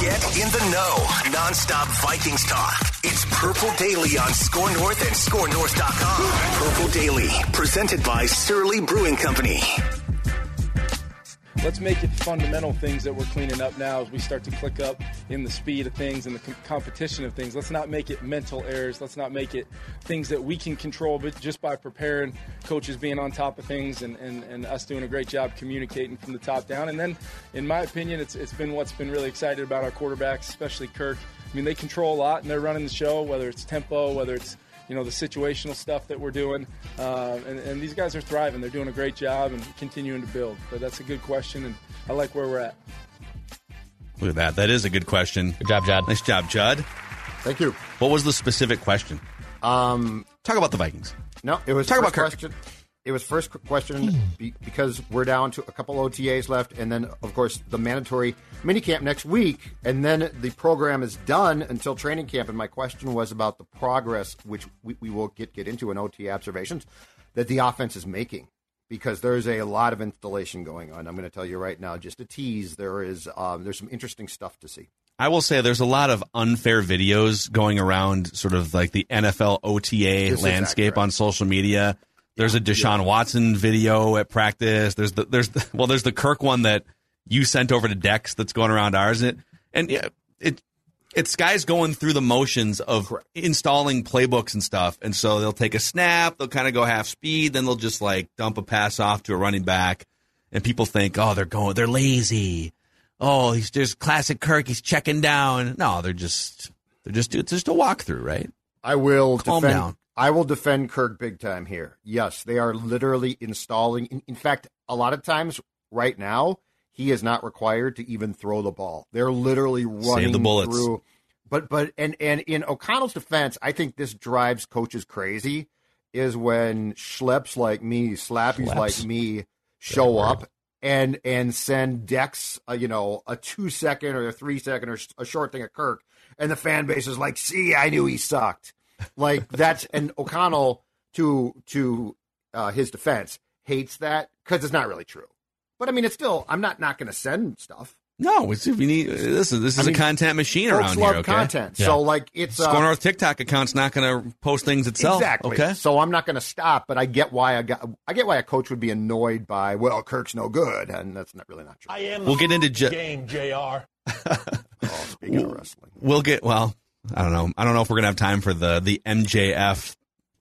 Get in the know. Nonstop Vikings talk. It's Purple Daily on SKOR North and SKORNorth.com. Purple Daily, presented by Surly Brewing Company. Let's make it fundamental things that we're cleaning up now as we start to click up in the speed of things and the com- competition of things. Let's not make it mental errors. Let's not make it things that we can control, but just by preparing, coaches being on top of things and, and, and us doing a great job communicating from the top down. And then, in my opinion, it's, it's been what's been really excited about our quarterbacks, especially Kirk. I mean, they control a lot and they're running the show, whether it's tempo, whether it's you know the situational stuff that we're doing, uh, and, and these guys are thriving. They're doing a great job and continuing to build. But that's a good question, and I like where we're at. Look at that. That is a good question. Good job, Judd. Nice job, Judd. Thank you. What was the specific question? Um, Talk about the Vikings. no, it was Talk first about Kirk. question. It was first question be, because we're down to a couple OTAs left, and then of course the mandatory minicamp next week, and then the program is done until training camp. And my question was about the progress, which we, we will get get into in OTA observations, that the offense is making. Because there's a lot of installation going on. I'm going to tell you right now, just a tease. There is um, there's some interesting stuff to see. I will say there's a lot of unfair videos going around, sort of like the NFL OTA This landscape on social media. There's a Deshaun Watson video at practice. There's the there's the, well there's the Kirk one that you sent over to Dex that's going around ours. And and yeah, it it's guys going through the motions of Correct. installing playbooks and stuff. And so they'll take a snap, they'll kind of go half speed, then they'll just like dump a pass off to a running back. And people think, oh, they're going, they're lazy. Oh, he's just classic Kirk. He's checking down. No, they're just, they're just, it's just a walkthrough, right? I will Calm defend. down. I will defend Kirk big time here. Yes, they are literally installing. In, in fact, a lot of times right now, he is not required to even throw the ball. They're literally running the bullets. through. But but and and in O'Connell's defense, I think this drives coaches crazy. Is when schleps like me, slappies Schleps. like me, show up and and send Dex, uh, you know, a two second or a three second or a short thing at Kirk, and the fan base is like, "See, I knew he sucked." Like that's and O'Connell to to uh, his defense hates that because it's not really true. But I mean, it's still. I'm not not going to send stuff. No, it's, if you need, this is, this is I mean, a content machine Folks around love here. Okay. content, Yeah. so like it's uh, SKOR North TikTok account's not going to post things itself. Exactly. Okay. So I'm not going to stop, but I get why I got. I get why a coach would be annoyed by. Well, Kirk's no good, and that's not really not true. I am We'll get into ju- game, Jr. Oh, speaking of wrestling, We'll get well. I don't know. I don't know if we're gonna have time for the the MJF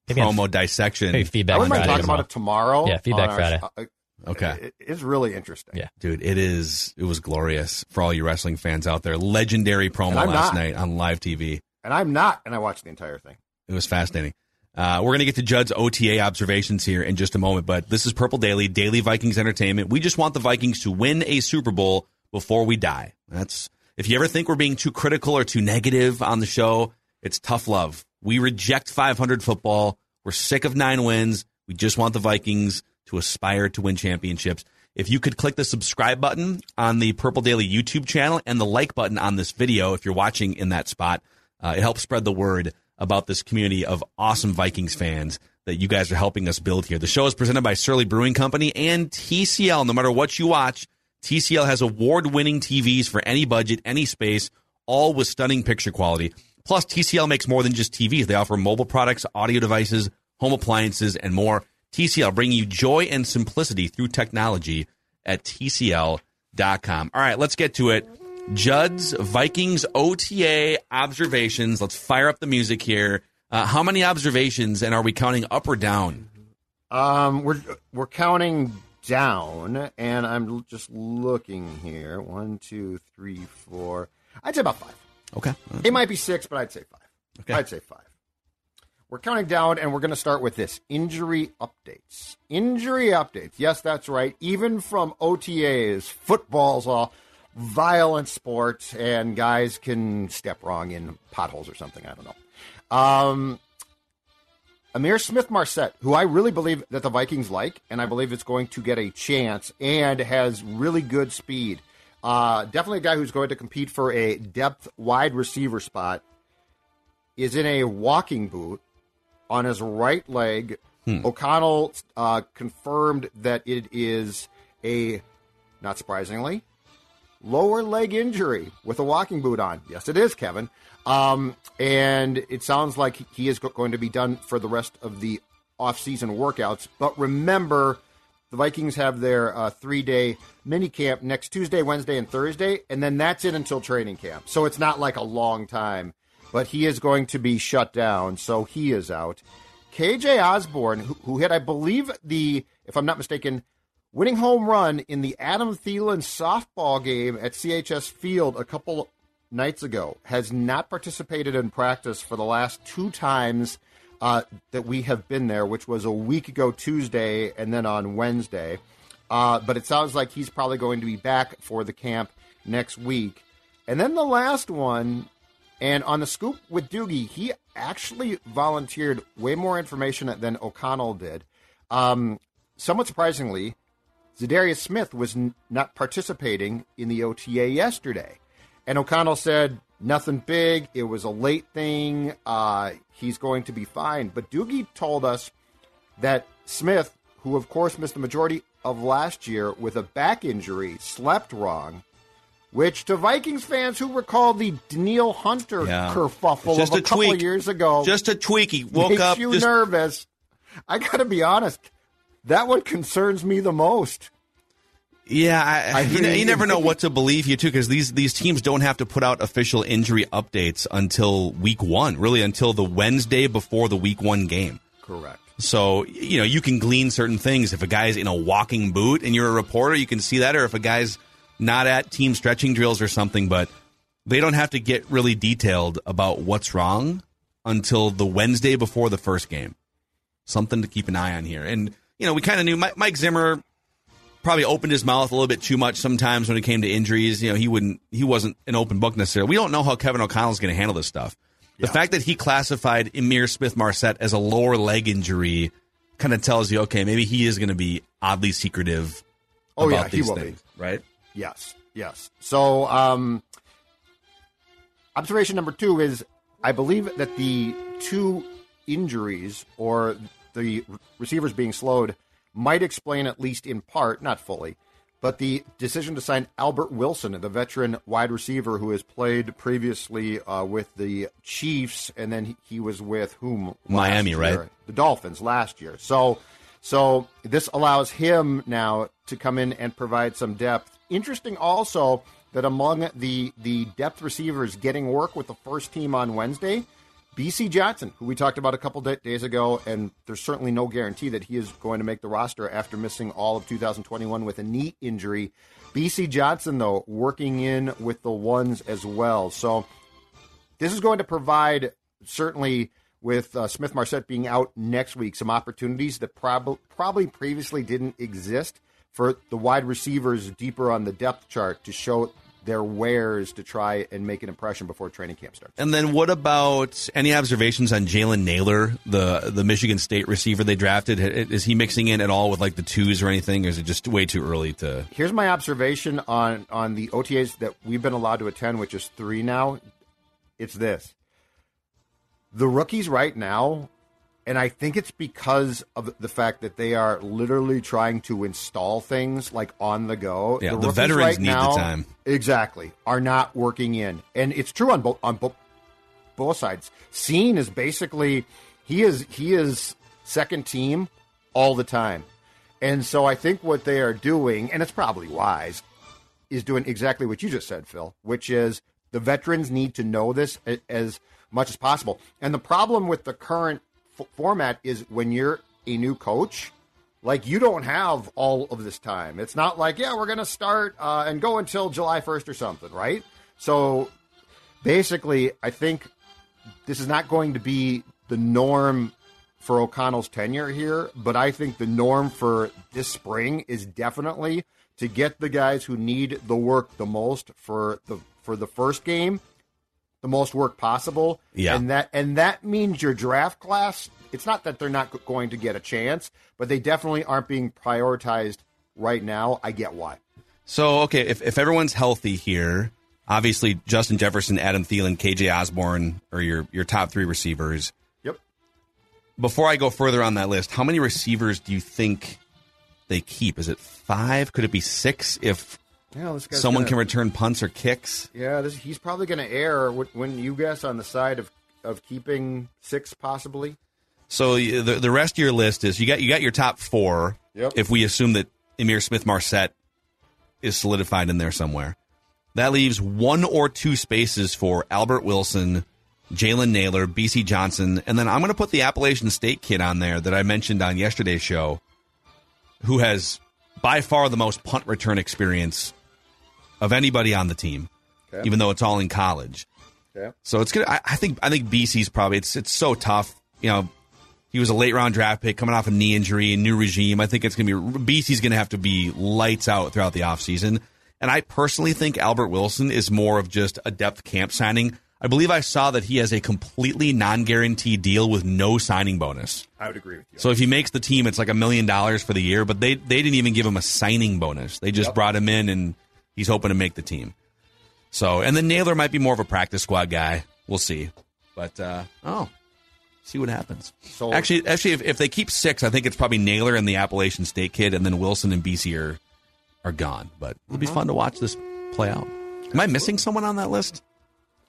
Maybe on- promo dissection. Maybe feedback wouldn't mind Friday talking as about it tomorrow. Yeah, feedback on our- Friday. uh, Okay. it- it's really interesting. Yeah. Dude, it is. It was glorious for all you wrestling fans out there. Legendary promo last not. night on live TV. and I'm not, and I watched the entire thing. It was fascinating. Uh, we're going to get to Judd's OTA observations here in just a moment, but this is Purple Daily, Daily Vikings Entertainment. We just want the Vikings to win a Super Bowl before we die. That's if you ever think we're being too critical or too negative on the show, it's tough love. We reject 500 football. We're sick of nine wins. We just want the Vikings to aspire to win championships. If you could click the subscribe button on the Purple Daily YouTube channel and the like button on this video, if you're watching in that spot, uh, it helps spread the word about this community of awesome Vikings fans that you guys are helping us build here. The show is presented by Surly Brewing Company and TCL. No matter what you watch, TCL has award winning TVs for any budget, any space, all with stunning picture quality. Plus, TCL makes more than just TVs. They offer mobile products, audio devices, home appliances, and more. TCL bringing you joy and simplicity through technology at TCL.com. All right, let's get to it. Judd's Vikings OTA observations. Let's fire up the music here. Uh, how many observations, and are we counting up or down? Um, we're we're counting down, and I'm just looking here. One, two, three, four. I'd say about five. Okay. It might be six, but I'd say five. Okay. I'd say five. We're counting down, and we're going to start with this injury updates. Injury updates. Yes, that's right. Even from OTAs, football's a violent sport, and guys can step wrong in potholes or something. I don't know. Um, Ihmir Smith Marsette, who I really believe that the Vikings like, and I believe it's going to get a chance and has really good speed. Uh, definitely a guy who's going to compete for a depth wide receiver spot. Is in a walking boot on his right leg. O'Connell uh, confirmed that it is a, not surprisingly, lower leg injury with a walking boot on. Yes, it is, Kevin. Um, and it sounds like he is going to be done for the rest of the offseason workouts. But remember, the Vikings have their uh, three day mini camp next Tuesday, Wednesday, and Thursday, and then that's it until training camp. So it's not like a long time. But he is going to be shut down, so he is out. KJ Osborne, who, who hit, I believe, the, if I'm not mistaken, winning home run in the Adam Thielen softball game at CHS Field a couple nights ago, has not participated in practice for the last two times uh, that we have been there, which was a week ago Tuesday and then on Wednesday. Uh, but it sounds like he's probably going to be back for the camp next week. And then the last one, and on the scoop with Doogie, he actually volunteered way more information than O'Connell did. Um, somewhat surprisingly, Za'Darius Smith was n- not participating in the OTA yesterday. And O'Connell said, nothing big. It was a late thing. Uh, he's going to be fine. But Doogie told us that Smith, who of course missed the majority of last year with a back injury, slept wrong. Which to Vikings fans who recall the Danielle Hunter Yeah. kerfuffle Just of a, a couple years ago, Just a tweak. He woke makes up. you just- nervous. I got to be honest. That one concerns me the most. Yeah, I, I you, mean, you never know what to believe you too, because these these teams don't have to put out official injury updates until week one, really until the Wednesday before the week one game. Correct. So you know you can glean certain things. If a guy's in a walking boot and you're a reporter, you can see that, or if a guy's not at team stretching drills or something. But they don't have to get really detailed about what's wrong until the Wednesday before the first game. Something to keep an eye on here. And you know we kind of knew Mi- Mike Zimmer probably opened his mouth a little bit too much sometimes when it came to injuries. You know, he wouldn't he wasn't an open book necessarily. We don't know how Kevin O'Connell's going to handle this stuff. The fact that he classified Ihmir Smith Marsette as a lower leg injury kind of tells you, okay, maybe he is going to be oddly secretive Oh, about yeah, he these will be. things, right? Yes, yes. So, um, observation number two is I believe that the two injuries or the receivers being slowed might explain, at least in part, not fully, but the decision to sign Albert Wilson, the veteran wide receiver who has played previously uh, with the Chiefs, and then he- was with whom? Miami, right? The Dolphins last year. So, so this allows him now to come in and provide some depth. Interesting also that among the the depth receivers getting work with the first team on Wednesday, Bisi Johnson, who we talked about a couple da- days ago, and there's certainly no guarantee that he is going to make the roster after missing all of 2021 with a knee injury. Bisi Johnson, though, working in with the ones as well. So this is going to provide certainly with uh, Smith Marsette being out next week some opportunities that prob- probably previously didn't exist for the wide receivers deeper on the depth chart to show their wares to try and make an impression before training camp starts. And then what about any observations on Jalen Nailor, the the Michigan State receiver they drafted? Is he mixing in at all with like the twos or anything, or is it just way too early to? Here's my observation on on the OTAs that we've been allowed to attend, which is three now. It's this: the rookies right now, and I think it's because of the fact that they are literally trying to install things like on the go. Yeah, the rookies veterans right need the time. Exactly, are not working in, and it's true on both on both both sides. Cine is basically he is he is second team all the time. And so I think what they are doing, and it's probably wise, is doing exactly what you just said, Phil, which is the veterans need to know this as much as possible. And the problem with the current f- format is when you're a new coach, like you don't have all of this time. It's not like, yeah, we're going to start uh, and go until July 1st or something, right? So basically, I think this is not going to be the norm for O'Connell's tenure here, but I think the norm for this spring is definitely to get the guys who need the work the most for the for the first game, the most work possible. Yeah. And that and that means your draft class, it's not that they're not going to get a chance, but they definitely aren't being prioritized right now. I get why. So, okay, if, if everyone's healthy here, obviously Justin Jefferson, Adam Thielen, KJ Osborne are your, your top three receivers. Yep. Before I go further on that list, how many receivers do you think they keep? Is it five? Could it be six if yeah, someone gonna, can return punts or kicks? Yeah, this, he's probably going to err when you guess on the side of, of keeping six possibly. So the the rest of your list is you got you got your top four. Yep. If we assume that Ihmir Smith-Marsette is solidified in there somewhere, that leaves one or two spaces for Albert Wilson, Jalen Nailor, Bisi Johnson, and then I'm going to put the Appalachian State kid on there that I mentioned on yesterday's show, who has by far the most punt return experience of anybody on the team, okay. even though it's all in college. Yeah. So it's good. I, I think I think Bisi's probably it's it's so tough. You know, he was a late round draft pick coming off a knee injury, a new regime. I think it's going to be Bisi's going to have to be lights out throughout the offseason. And I personally think Albert Wilson is more of just a depth camp signing. I believe I saw that he has a completely non guaranteed deal with no signing bonus. I would agree with you. So if he makes the team, it's like a million dollars for the year, but they, they didn't even give him a signing bonus. They just Yep. brought him in and he's hoping to make the team. So, and then Nailor might be more of a practice squad guy. We'll see. But, uh, oh, see what happens. So- actually, actually, if, if they keep six, I think it's probably Nailor and the Appalachian State kid, and then Wilson and Bisi are, are gone. But it'll be fun to watch this play out. Am I missing someone on that list?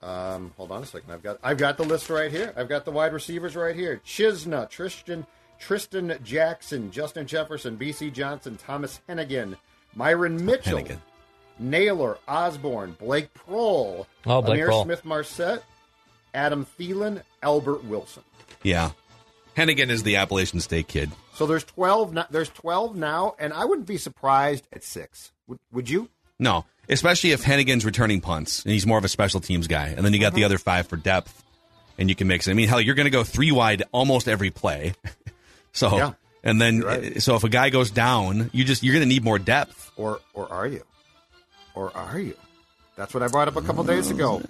Um, hold on a second. I've got I've got the list right here. I've got the wide receivers right here. Chisena, Tristan, Tristan Jackson, Justin Jefferson, Bisi Johnson, Thomas Hennigan, Myron Mitchell, Hennigan. Nailor, Osborne, Blake Proehl, Oh, Blake Ihmir Proehl. Smith Marsette, Adam Thielen, Albert Wilson. Yeah. Hennigan is the Appalachian State kid. So there's twelve. no- There's twelve now, and I wouldn't be surprised at six. Would, would you? No, especially if Hennigan's returning punts and he's more of a special teams guy, and then you got Uh-huh. the other five for depth, and you can mix it. I mean, hell, you're going to go three wide almost every play. so, Yeah. and then right. so if a guy goes down, you just you're going to need more depth. or or are you? Or are you? That's what I brought up a couple days ago.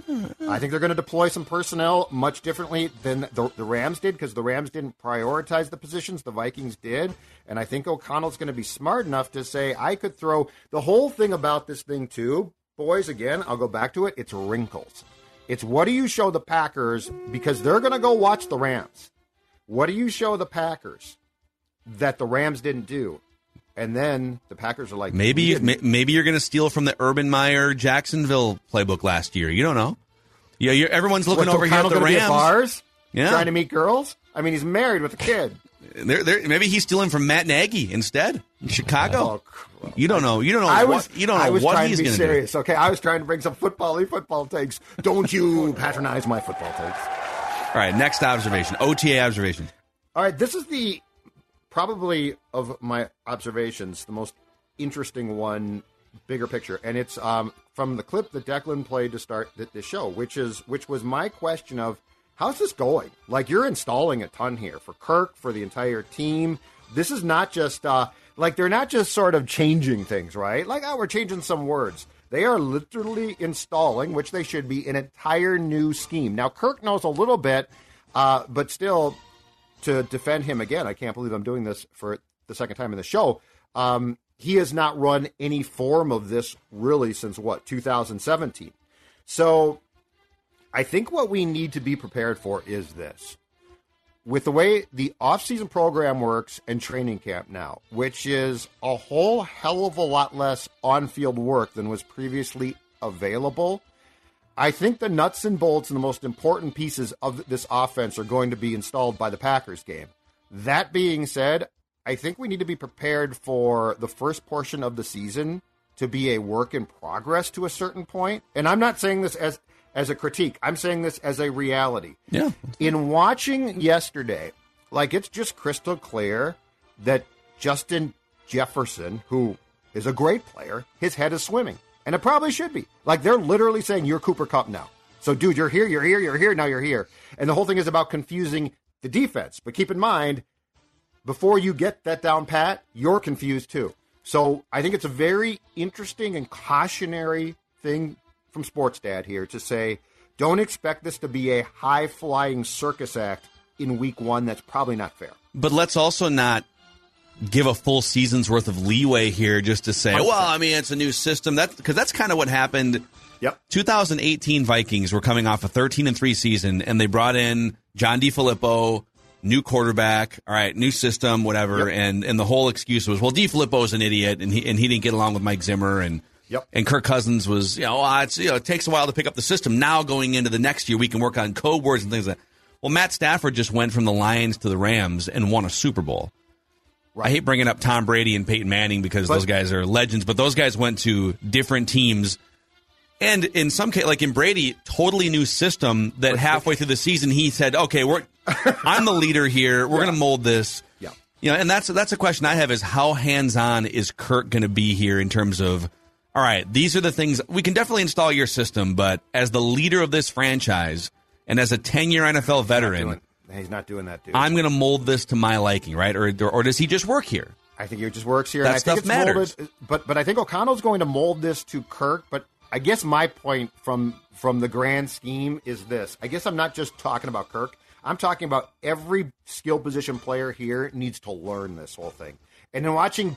I think they're going to deploy some personnel much differently than the, the Rams did because the Rams didn't prioritize the positions, the Vikings did. And I think O'Connell's going to be smart enough to say, I could throw the whole thing about this thing, too. Boys, again, I'll go back to it. It's wrinkles. It's what do you show the Packers because they're going to go watch the Rams. What do you show the Packers that the Rams didn't do? And then the Packers are like, Maybe "We maybe you're going to steal from the Urban Meyer Jacksonville playbook last year. You don't know. Yeah, you're, everyone's looking What's over here at the Rams. bars, Yeah. trying to meet girls. I mean, he's married with a kid. They're, they're, maybe he's stealing from Matt Nagy instead in Chicago. Oh, you don't know. You don't know. I what, was, you don't know I was what trying he's to be to do. serious. Okay, I was trying to bring some football football takes. Don't you patronize my football takes? All right, next observation. OTA observation. All right, this is the probably of my observations the most interesting one, bigger picture, and it's um, from the clip that Declan played to start the, the show, which is which was my question of how's this going? Like you're installing a ton here for Kirk, for the entire team. This is not just uh, like they're not just sort of changing things, right? Like oh, we're changing some words. They are literally installing, which they should be, an entire new scheme. Now Kirk knows a little bit, uh, but still, to defend him again, I can't believe I'm doing this for the second time in the show. Um, he has not run any form of this really since what 2017. So I think what we need to be prepared for is this. With the way the offseason program works and training camp now, which is a whole hell of a lot less on field work than was previously available, I think the nuts and bolts and the most important pieces of this offense are going to be installed by the Packers game. That being said, I think we need to be prepared for the first portion of the season to be a work in progress to a certain point. And I'm not saying this as as a critique. I'm saying this as a reality. Yeah. In watching yesterday, like it's just crystal clear that Justin Jefferson, who is a great player, his head is swimming. And it probably should be. Like they're literally saying you're Cooper Kupp now. So dude, you're here, you're here, you're here, now you're here. And the whole thing is about confusing the defense. But keep in mind, before you get that down pat, you're confused too. So I think it's a very interesting and cautionary thing from Sports Dad here to say, don't expect this to be a high flying circus act in week one. That's probably not fair. But let's also not give a full season's worth of leeway here just to say, well, I mean, it's a new system. That's because that's kind of what happened. Yep. 2018 Vikings were coming off a 13 and 3 season and they brought in John DeFilippo, new quarterback, all right, new system, whatever, Yep. and and the whole excuse was, well, DeFilippo's an idiot and he and he didn't get along with Mike Zimmer and Yep. and Kirk Cousins was, you know, "Ah, it's you know, it takes a while to pick up the system. Now going into the next year, we can work on code words and things like that. Well, Matt Stafford just went from the Lions to the Rams and won a Super Bowl. I hate bringing up Tom Brady and Peyton Manning because But- those guys are legends, but those guys went to different teams. And in some case, like in Brady, totally new system that halfway through the season he said, "Okay, we're I'm the leader here. We're going to mold this." Yeah. You know, and that's that's a question I have is how hands on is Kirk going to be here in terms of, all right, these are the things we can definitely install your system, but as the leader of this franchise and as a ten year NFL veteran, He's not doing that, dude. I'm going to mold this to my liking, right? Or, or or does he just work here? I think it just works here. That and I stuff think it's matters. Molded, but but I think O'Connell's going to mold this to Kirk. But I guess my point from from the grand scheme is this. I guess I'm not just talking about Kirk. I'm talking about every skill position player here needs to learn this whole thing. And then watching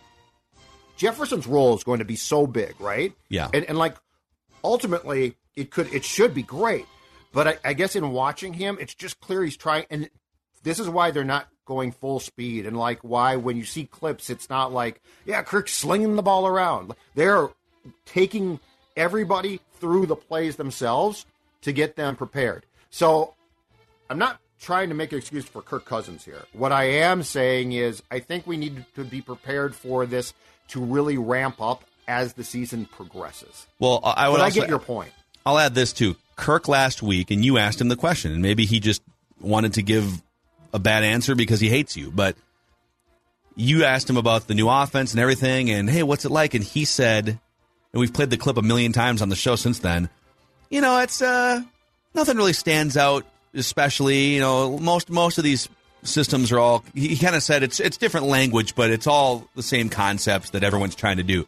Jefferson's role is going to be so big, right? Yeah. And and like ultimately it could it should be great. But I, I guess in watching him, it's just clear he's trying and this is why they're not going full speed. And like why when you see clips it's not like yeah kirk's slinging the ball around. They're taking everybody through the plays themselves to get them prepared. So i'm not trying to make an excuse for kirk cousins here. What i am saying is i think we need to be prepared for this to really ramp up as the season progresses. Well, I would but i get your point. I'll add this too. Kirk last week, and you asked him the question, and maybe he just wanted to give a bad answer because he hates you. But you asked him about the new offense and everything, and hey, what's it like? And he said, and we've played the clip a million times on the show since then. You know, it's uh, nothing really stands out, especially you know most most of these systems are all. He, he kind of said it's it's different language, but it's all the same concepts that everyone's trying to do.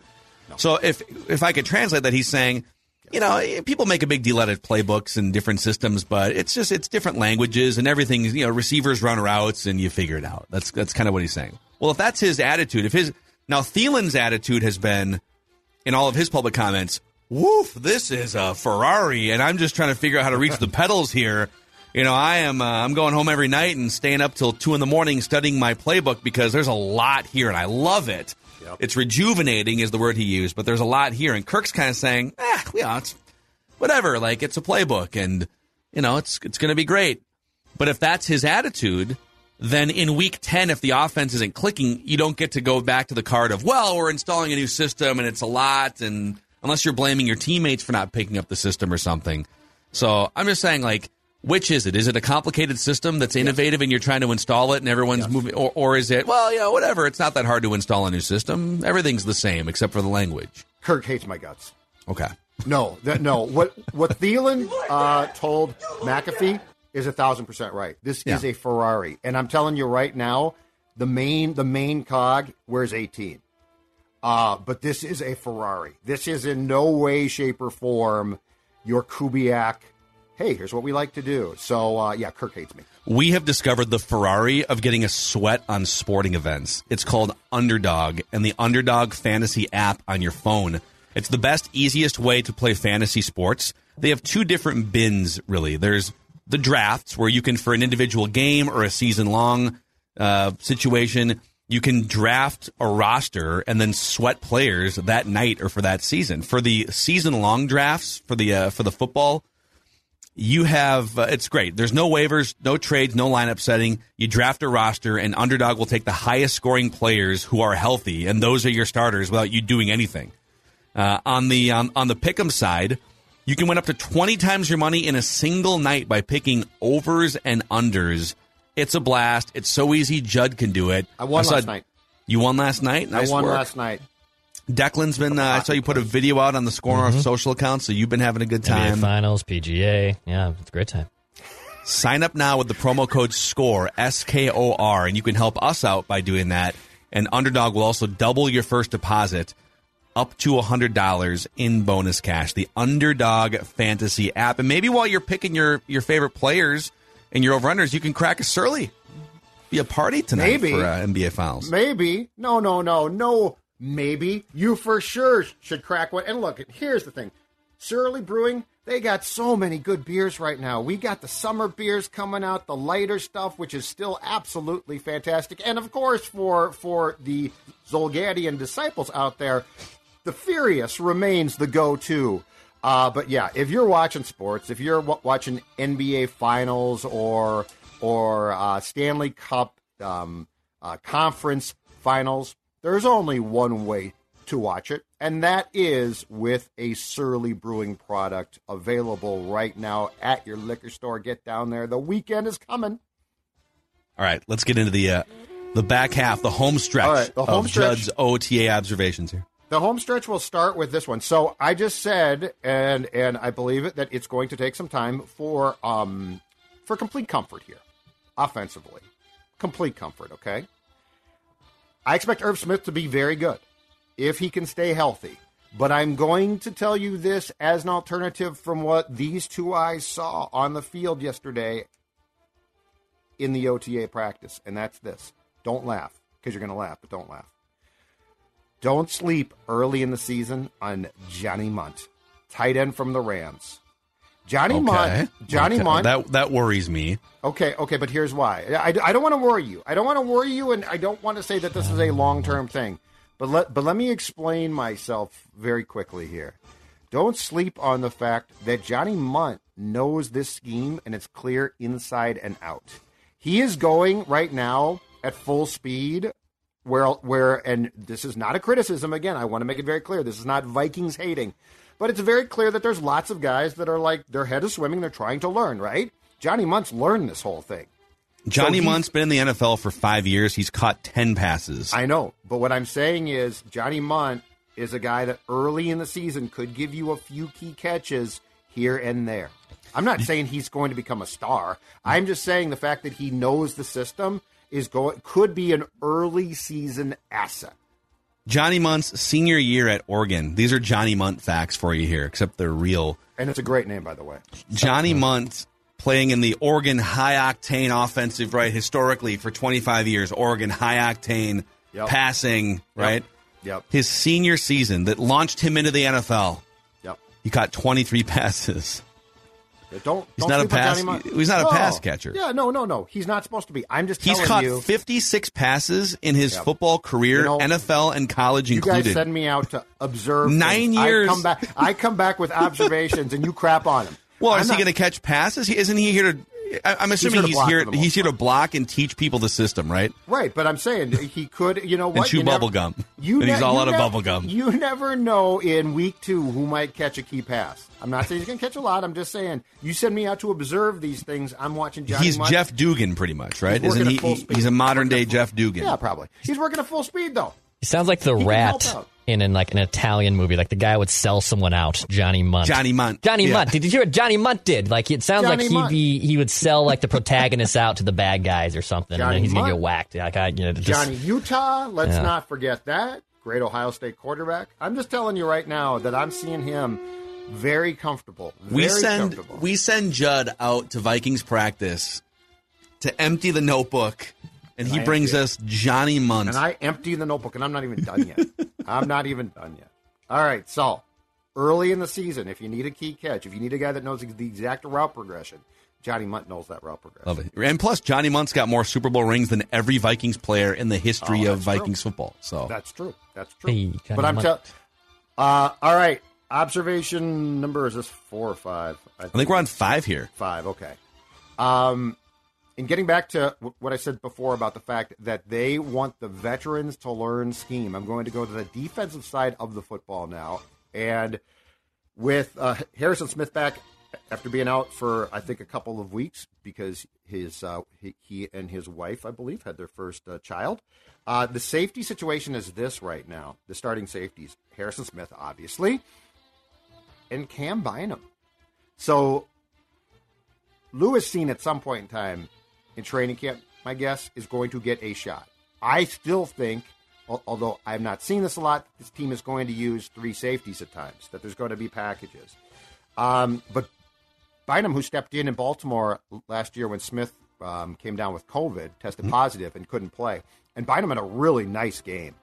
So if if I could translate that, he's saying, you know, eh, people make a big deal out of playbooks and different systems, but it's just it's different languages and everything. You know, receivers run routes and you figure it out. That's that's kind of what he's saying. Well, if that's his attitude, if his now Thielen's attitude has been in all of his public comments, woof, this is a Ferrari, and I'm just trying to figure out how to reach the pedals here. You know, I am uh, I'm going home every night and staying up till two in the morning studying my playbook because there's a lot here and I love it. It's rejuvenating is the word he used, but there's a lot here. And Kirk's kind of saying, eh, yeah, it's whatever. Like it's a playbook, and you know, it's it's going to be great. But if that's his attitude, then in week 10, if the offense isn't clicking, you don't get to go back to the card of, well, we're installing a new system and it's a lot. And unless you're blaming your teammates for not picking up the system or something. So I'm just saying, like, which is it? Is it a complicated system that's innovative and you're trying to install it and everyone's moving? Or, or is it, well, you know, whatever. It's not that hard to install a new system. Everything's the same except for the language. kirk hates my guts Okay. No, that no. What what Thielen uh, told McAfee is a thousand percent right. This is a Ferrari, and I'm telling you right now, the main the main cog wears 18. Uh, but this is a Ferrari. This is in no way, shape, or form your Kubiak. Hey, here's what we like to do. So uh, yeah, Kirk hates me. We have discovered the Ferrari of getting a sweat on sporting events. It's called Underdog and the Underdog Fantasy app on your phone. It's the best, easiest way to play fantasy sports. They have two different bins, really. There's the drafts, where you can, for an individual game or a season long uh, situation, you can draft a roster and then sweat players that night or for that season. For the season long drafts, for the uh, for the football, you have uh, it's great. There's no waivers, no trades, no lineup setting. You draft a roster, and Underdog will take the highest scoring players who are healthy, and those are your starters without you doing anything. Uh, on the on, on the pick'em side, you can win up to 20 times your money in a single night by picking overs and unders. It's a blast. It's so easy. Judd can do it. I won saw- last night. You won last night. Nice I won work. last night. Declan's been. Uh, I saw you put a video out on the SKOR North social account, so you've been having a good time. NBA time. Finals, PGA. Yeah, it's a great time. Sign up now with the promo code SKOR, S K O R, and you can help us out by doing that. And Underdog will also double your first deposit up to $100 in bonus cash. The Underdog Fantasy app. And maybe while you're picking your, your favorite players and your overrunners, you can crack a Surly. Be a party tonight Maybe. for uh, NBA Finals. Maybe. No, no, no, no. Maybe. You for sure should crack one. And look, here's the thing Surly Brewing, they got so many good beers right now. We got the summer beers coming out, the lighter stuff, which is still absolutely fantastic. And of course, for, for the Zolgadian disciples out there, the Furious remains the go to. Uh, but yeah, if you're watching sports, if you're w- watching NBA Finals or or uh, Stanley Cup um, uh, conference finals, there's only one way to watch it, and that is with a Surly Brewing product available right now at your liquor store. Get down there. The weekend is coming. All right, let's get into the uh, the back half, the home stretch right, the home of stretch. Judd's OTA observations here. The home stretch will start with this one. So I just said, and and I believe it that it's going to take some time for um for complete comfort here, offensively, complete comfort. Okay. I expect Irv Smith to be very good if he can stay healthy. But I'm going to tell you this as an alternative from what these two eyes saw on the field yesterday in the OTA practice, and that's this: don't laugh because you're going to laugh, but don't laugh. Don't sleep early in the season on Johnny Mundt, tight end from the Rams. Johnny Mundt, Johnny Okay. Mundt. That that worries me. Okay, okay, but here's why. I, I don't want to worry you. I don't want to worry you, and I don't want to say that this is a long term thing. But let but let me explain myself very quickly here. Don't sleep on the fact that Johnny Mundt knows this scheme and it's clear inside and out. He is going right now at full speed. Where where and this is not a criticism. Again, I want to make it very clear. This is not Vikings hating. But it's very clear that there's lots of guys that are like their head is swimming, they're trying to learn, right? Johnny Mundt's learned this whole thing. Johnny So Mundt's been in the NFL for five years. He's caught ten passes. I know, but what I'm saying is Johnny Mundt is a guy that early in the season could give you a few key catches here and there. I'm not saying he's going to become a star. I'm just saying the fact that he knows the system is going could be an early season asset. Johnny Mundt's senior year at Oregon. These are Johnny Mundt facts for you here, except they're real. And it's a great name by the way. Johnny Mundt playing in the Oregon high octane offensive right historically for 25 years. Oregon high octane Yep. passing right. Yep. His senior season that launched him into the NFL. Yep. He caught 23 passes. Yeah, Don't, He's don't not a pass- he's not a No. pass catcher. Yeah, no, no, no. He's not supposed to be. I'm just He's caught you. 56 passes in his football career, You know, NFL and college You included. You guys send me out to observe Nine things. years. I come back. I come back with observations, and you crap on him. well, I'm is not- he going to catch passes? He- Isn't he here to? I- I'm assuming here he's here. He's here to block and teach people the system, right? Right, but I'm saying he could. You know what? And chew You never- bubble gum. You And he's all you out of nev- bubble gum. You never know in week two who might catch a key pass. I'm not saying he's going to catch a lot. I'm just saying you send me out to observe these things. I'm watching Johnny. he's Mundt. Jeff Dugan, pretty much, right? He's Isn't he? he- He's a modern day Jeff Dugan. Yeah, probably. He's working at full speed though. He sounds like the He can rat help out. In, in like an Italian movie. Like the guy would sell someone out, Johnny Mundt. Johnny Mundt. Johnny Yeah. Mundt. Did you hear what Johnny Mundt did? Like it sounds Johnny like he'd be he would sell like the protagonists out to the bad guys or something, Johnny and then he's gonna get whacked. Like I, you know, just, Johnny Utah. Let's Yeah. not forget that great Ohio State quarterback. I'm just telling you right now that I'm seeing him very comfortable. We send comfortable. we send Judd out to Vikings practice to empty the notebook, and he I brings us Johnny Mundt. and I empty the notebook, and I'm not even done yet. I'm not even done yet. All right, so early in the season, if you need a key catch, if you need a guy that knows the exact route progression, Johnny Mundt knows that route progression. Love it. And plus, Johnny Mundt's got more Super Bowl rings than every Vikings player in the history Oh, of that's true. Vikings football. So That's true. That's true. Hey, but I'm Mundt. telling. Uh, all right. Observation number is this four or five? I think we're on five here. Five. Okay. Um, and getting back to what I said before about the fact that they want the veterans to learn scheme, I'm going to go to the defensive side of the football now. And with uh, Harrison Smith back after being out for I think a couple of weeks because his uh, he, he, and his wife I believe had their first uh, child. Uh, the safety situation is this right now. The starting safeties: Harrison Smith, obviously, and Cam Bynum. So Lewis Cine at some point in time in training camp, my guess is going to get a shot. I still think, although I've not seen this a lot, this team is going to use three safeties at times. That there's going to be packages. Um, but Bynum, who stepped in in Baltimore last year when Smith um, came down with COVID, tested mm-hmm. positive and couldn't play. And Bynum had a really nice game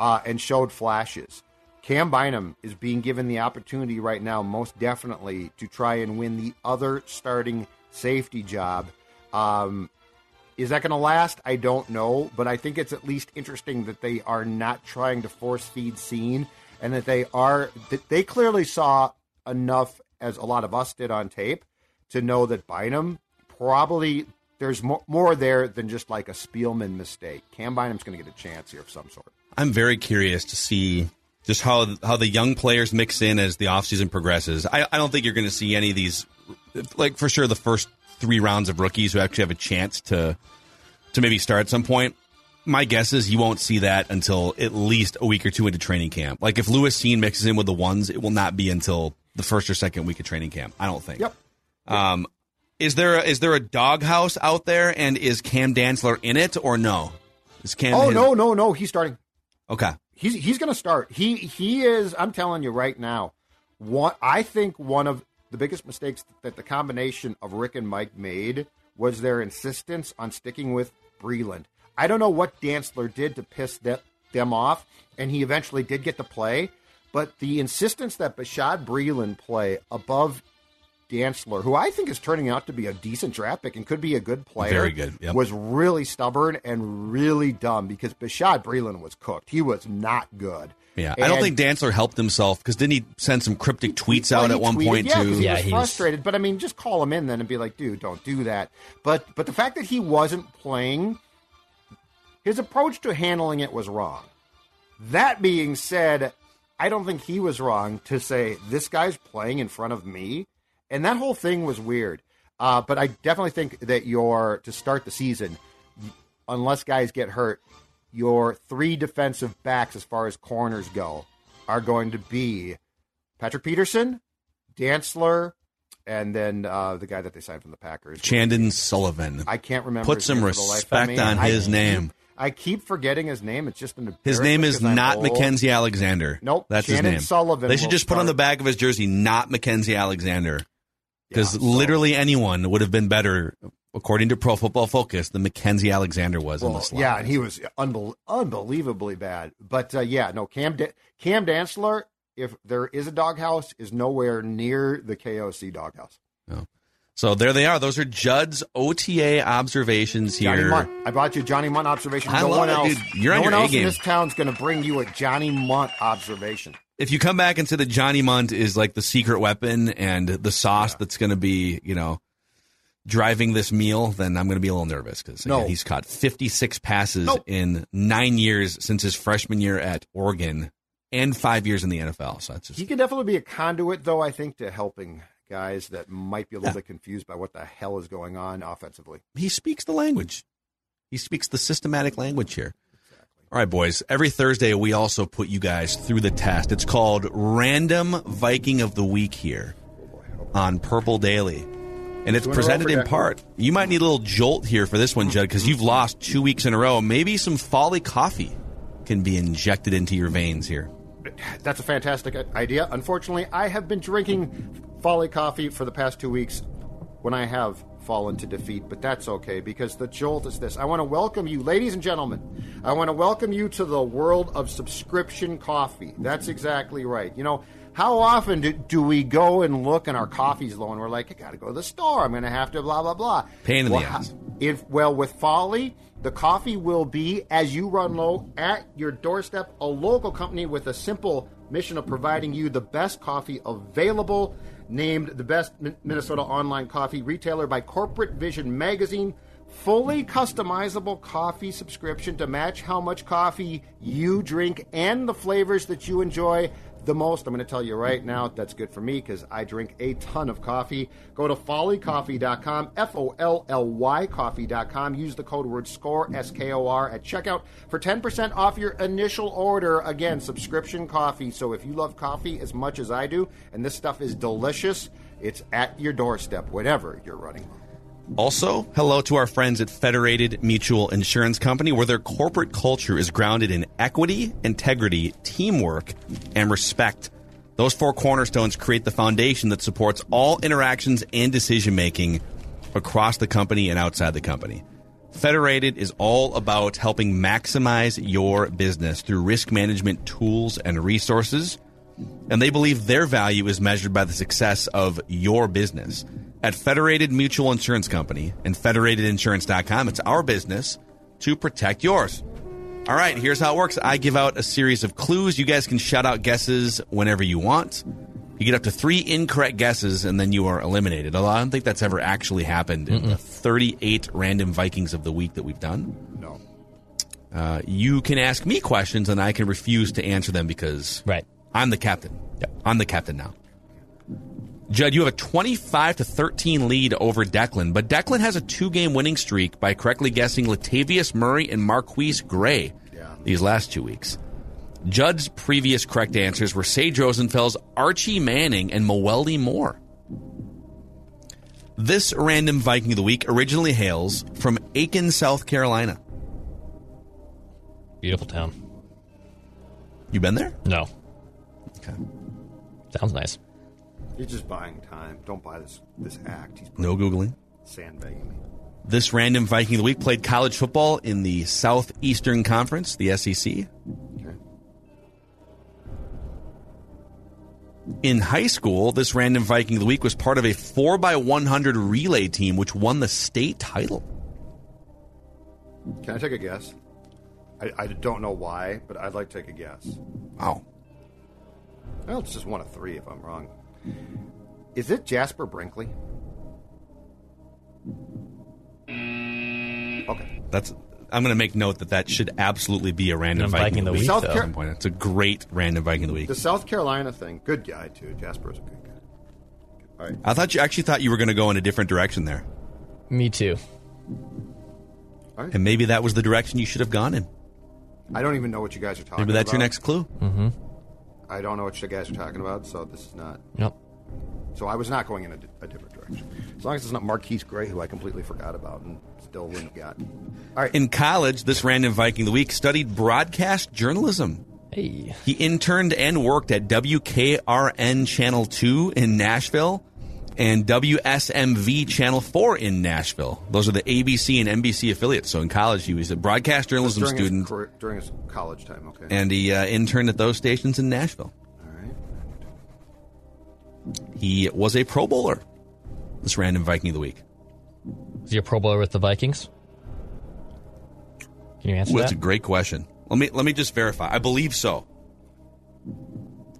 uh, and showed flashes. Cam Bynum is being given the opportunity right now, most definitely, to try and win the other starting safety job. Um, is that going to last? I don't know, but I think it's at least interesting that they are not trying to force feed Cine and that they are that they clearly saw enough as a lot of us did on tape to know that Bynum probably there's more, more there than just like a Spielman mistake. Cam Bynum's going to get a chance here of some sort. I'm very curious to see just how how the young players mix in as the offseason progresses. I, I don't think you're going to see any of these, like for sure, the first three rounds of rookies who actually have a chance to to maybe start at some point. My guess is you won't see that until at least a week or two into training camp. Like if Lewis Cine mixes in with the ones, it will not be until the first or second week of training camp. I don't think. Yep. Um, is there a, is there a doghouse out there, and is Cam Dantzler in it or no? Is Cam? Oh his... no, no, no. He's starting. Okay he's he's going to start. He he is. I'm telling you right now. One, I think one of the biggest mistakes that the combination of Rick and Mike made was their insistence on sticking with Breeland. I don't know what Dantzler did to piss that, them off, and he eventually did get to play. But the insistence that Bashaud Breeland play above Dantzler, who I think is turning out to be a decent draft pick and could be a good player, very good, yep. was really stubborn and really dumb because Bashaud Breeland was cooked. He was not good. Yeah, and I don't think Dantzler helped himself because didn't he send some cryptic tweets out at one tweeted, point yeah, too? He yeah, was frustrated. Was... But I mean, just call him in then and be like, dude, don't do that. But but the fact that he wasn't playing, his approach to handling it was wrong. That being said, I don't think he was wrong to say this guy's playing in front of me and that whole thing was weird. Uh, but I definitely think that you're to start the season, unless guys get hurt, your three defensive backs as far as corners go are going to be Patrick Peterson, Dantzler, and then uh, the guy that they signed from the Packers, Chandon Sullivan. I can't remember. Put some respect on his I name. Keep, I keep forgetting his name. It's just an his name is not Mackensie Alexander. Nope, that's Chandon his name. Sullivan. They should just start. put on the back of his jersey, not Mackensie Alexander because yeah, so. literally anyone would have been better, according to Pro Football Focus, than Mackensie Alexander was well, in the slot. Yeah, and he was unbe- unbelievably bad. But uh, yeah, no, Cam da- Cam Dantzler, if there is a doghouse, is nowhere near the KOC doghouse. No. So there they are. Those are Judd's OTA observations here. Johnny Mundt. I brought you Johnny Mundt observation. I no love one it, else. Dude. You're no on one your else A game. in this town's going to bring you a Johnny Mundt observation if you come back and say that Johnny Mundt is like the secret weapon and the sauce yeah. that's going to be, you know, driving this meal, then I'm going to be a little nervous because no. he's caught 56 passes nope. in nine years since his freshman year at Oregon and five years in the NFL. So that's just... he can definitely be a conduit, though. I think to helping guys that might be a little yeah. bit confused by what the hell is going on offensively. He speaks the language. He speaks the systematic language here. All right, boys. Every Thursday, we also put you guys through the test. It's called Random Viking of the Week here oh, on Purple Daily. And it's presented in part. You might need a little jolt here for this one, Judd, because you've lost two weeks in a row. Maybe some folly coffee can be injected into your veins here. That's a fantastic idea. Unfortunately, I have been drinking folly coffee for the past two weeks when I have fallen to defeat, but that's okay because the jolt is this. I want to welcome you, ladies and gentlemen. I want to welcome you to the world of subscription coffee. That's exactly right. You know, how often do, do we go and look and our coffee's low and we're like, I got to go to the store. I'm going to have to blah, blah, blah. Pain in well, the ass. If, well, with Folly, the coffee will be, as you run low, at your doorstep, a local company with a simple mission of providing you the best coffee available named the best Minnesota online coffee retailer by Corporate Vision magazine. Fully customizable coffee subscription to match how much coffee you drink and the flavors that you enjoy. The most. I'm going to tell you right now that's good for me because I drink a ton of coffee. Go to follycoffee.com, F O L L Y coffee.com. Use the code word SKOR, S K O R, at checkout for 10% off your initial order. Again, subscription coffee. So if you love coffee as much as I do, and this stuff is delicious, it's at your doorstep, whenever you're running. Also, hello to our friends at Federated Mutual Insurance Company, where their corporate culture is grounded in equity, integrity, teamwork, and respect. Those four cornerstones create the foundation that supports all interactions and decision making across the company and outside the company. Federated is all about helping maximize your business through risk management tools and resources. And they believe their value is measured by the success of your business. At Federated Mutual Insurance Company and federatedinsurance.com, it's our business to protect yours. All right, here's how it works. I give out a series of clues. You guys can shout out guesses whenever you want. You get up to three incorrect guesses, and then you are eliminated. Although I don't think that's ever actually happened in the 38 random Vikings of the week that we've done. No. Uh, you can ask me questions, and I can refuse to answer them because Right. I'm the captain. I'm the captain now. Judd, you have a 25 to 13 lead over Declan, but Declan has a two game winning streak by correctly guessing Latavius Murray and MarQueis Gray these last two weeks. Judd's previous correct answers were Sage Rosenfels, Archie Manning, and Mewelde Moore. This random Viking of the week originally hails from Aiken, South Carolina. Beautiful town. You been there? No. Okay. Sounds nice. He's just buying time. Don't buy this this act. He's No Googling. sandbagging me. This random Viking of the week played college football in the Southeastern Conference, the SEC. Okay. In high school, this random Viking of the week was part of a 4x100 relay team which won the state title. Can I take a guess? I, I don't know why, but I'd like to take a guess. Wow. Well, it's just one of three if I'm wrong. Is it Jasper Brinkley? Okay. That's I'm going to make note that that should absolutely be a random Random Viking, of the week. South at Car- some point. It's a great random Viking of the week. The South Carolina thing, good guy too. Jasper's a good guy. All right. I thought you actually thought you were going to go in a different direction there. Me too. And maybe that was the direction you should have gone in. I don't even know what you guys are talking about. Maybe that's your next clue. Mm-hmm. I don't know what you guys are talking about, so this is not. Nope. So I was not going in a, di- a different direction. As long as it's not MarQueis Gray, who I completely forgot about and still wouldn't have got. All right. In college, this random Viking of the week studied broadcast journalism. Hey. He interned and worked at WKRN Channel 2 in Nashville and WSMV Channel 4 in Nashville. Those are the ABC and NBC affiliates. So in college, he was a broadcast journalism during student His, during his college time, okay. and he uh, interned at those stations in Nashville. All right. He was a Pro Bowler. This random Viking of the week. Is he a Pro Bowler with the Vikings? Can you answer Well, that? that's a great question. Let me let me just verify. I believe so.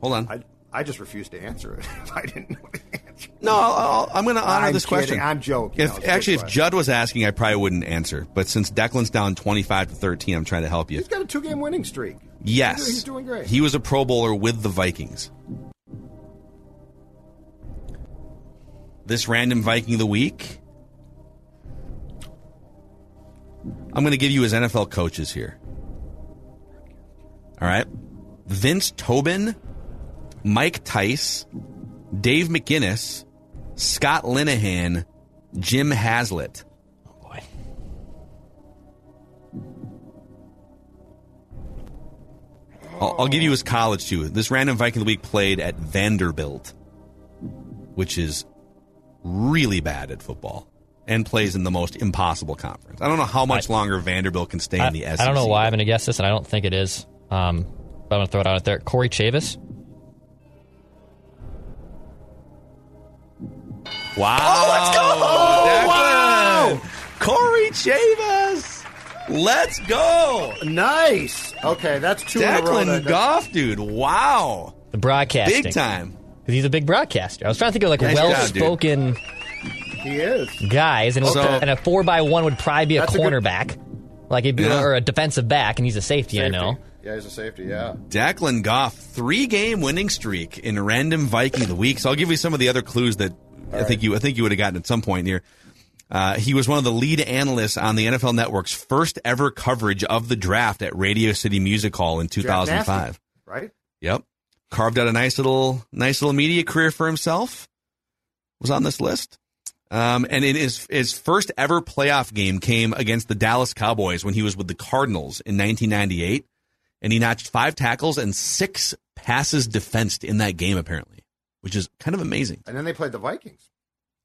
Hold on. I, I just refused to answer it if I didn't know the answer. No, I'll, I'll, I'm going to honor I'm this kidding. question. I'm joking. If No, it's a good actually, if question. Judd was asking, I probably wouldn't answer. But since Declan's down 25 to 13, I'm trying to help you. He's got a two game winning streak. Yes, He's doing great. He was a Pro Bowler with the Vikings. This random Viking of the week. I'm going to give you his NFL coaches here. All right. Vince Tobin, Mike Tice, Dave McGinnis, Scott Linehan, Jim Haslett. Oh, boy. I'll, I'll give you his college too. This random Viking of the week played at Vanderbilt, which is really bad at football and plays in the most impossible conference. I don't know how much I- longer Vanderbilt can stay I, in the SEC. I don't know why I'm going to guess this, and I don't think it is. Um, but I'm going to throw it out there. Corey Chavous. Wow! Oh, let's go! Corey Chavous. Let's go! Nice. Okay, that's two in a row. Declan that- that- Goff, dude. Wow! The broadcasting. Big time. 'Cause he's a big broadcaster. I was trying to think of like Nice well-spoken He is. guys, and, So- and a four by one would probably be a That's a good- cornerback, like he'd be, Yeah. or a defensive back, and he's a safety. I know. Yeah, he's a safety. Yeah. Declan Goff, three game winning streak in random Viking of the week. So I'll give you some of the other clues that I think you I think you would have gotten at some point here. Uh, he was one of the lead analysts on the NFL Network's first ever coverage of the draft at Radio City Music Hall in 2005. Nasty, right? Yep. Carved out a nice little nice little media career for himself. Was on this list. Um, and in his his first ever playoff game came against the Dallas Cowboys when he was with the Cardinals in 1998, and he notched five tackles and six passes defensed in that game apparently, which is kind of amazing. And then they played the Vikings.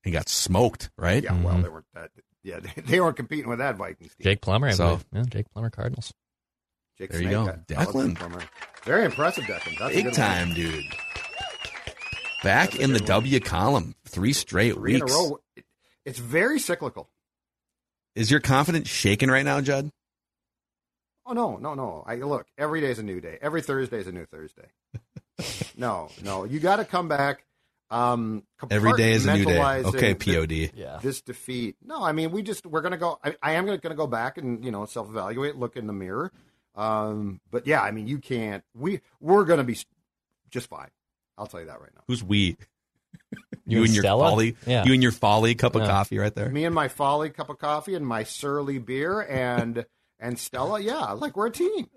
He got smoked, right? Yeah, well, mm-hmm. they weren't that. Yeah, they weren't competing with that Vikings team. Jake Plummer, I So- believe. Yeah, Jake Plummer Cardinals. Jake There you go. that- that was Declan. from her. Very impressive, Declan. That's a Big good time, one. dude. Back in the W column, three straight Three in a row. It's very cyclical. Is your confidence shaken right now, Judd? Oh no, no, no! I look. Every day's a new day. Every Thursday is a new Thursday. no, no, you got to come back. Um, Every day is a new day. Okay, thi- POD. Yeah. This defeat. No, I mean we just we're gonna go. I, I am gonna, gonna go back and you know self evaluate, look in the mirror. Um, but yeah, I mean you can't. We we're gonna be just fine. I'll tell you that right now. Who's we? You You, and and your Stella? folly. Yeah. You and your folly cup of Yeah. coffee right there. Me and my folly cup of coffee and my surly beer and and Stella. Yeah, like we're a team.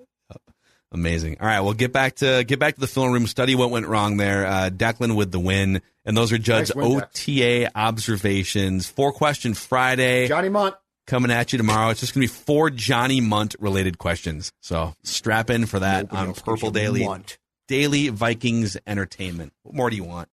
Amazing. All right, well get back to get back to the film room study. What went wrong there? Uh, Declan with the win, and those are Judd's Nice win, Dex. OTA observations. Four question Friday Johnny Mundt. coming at you tomorrow. It's just gonna be four Johnny Mundt related questions. So strap in for that Nobody on Purple Daily. Daily Vikings Entertainment. What more do you want?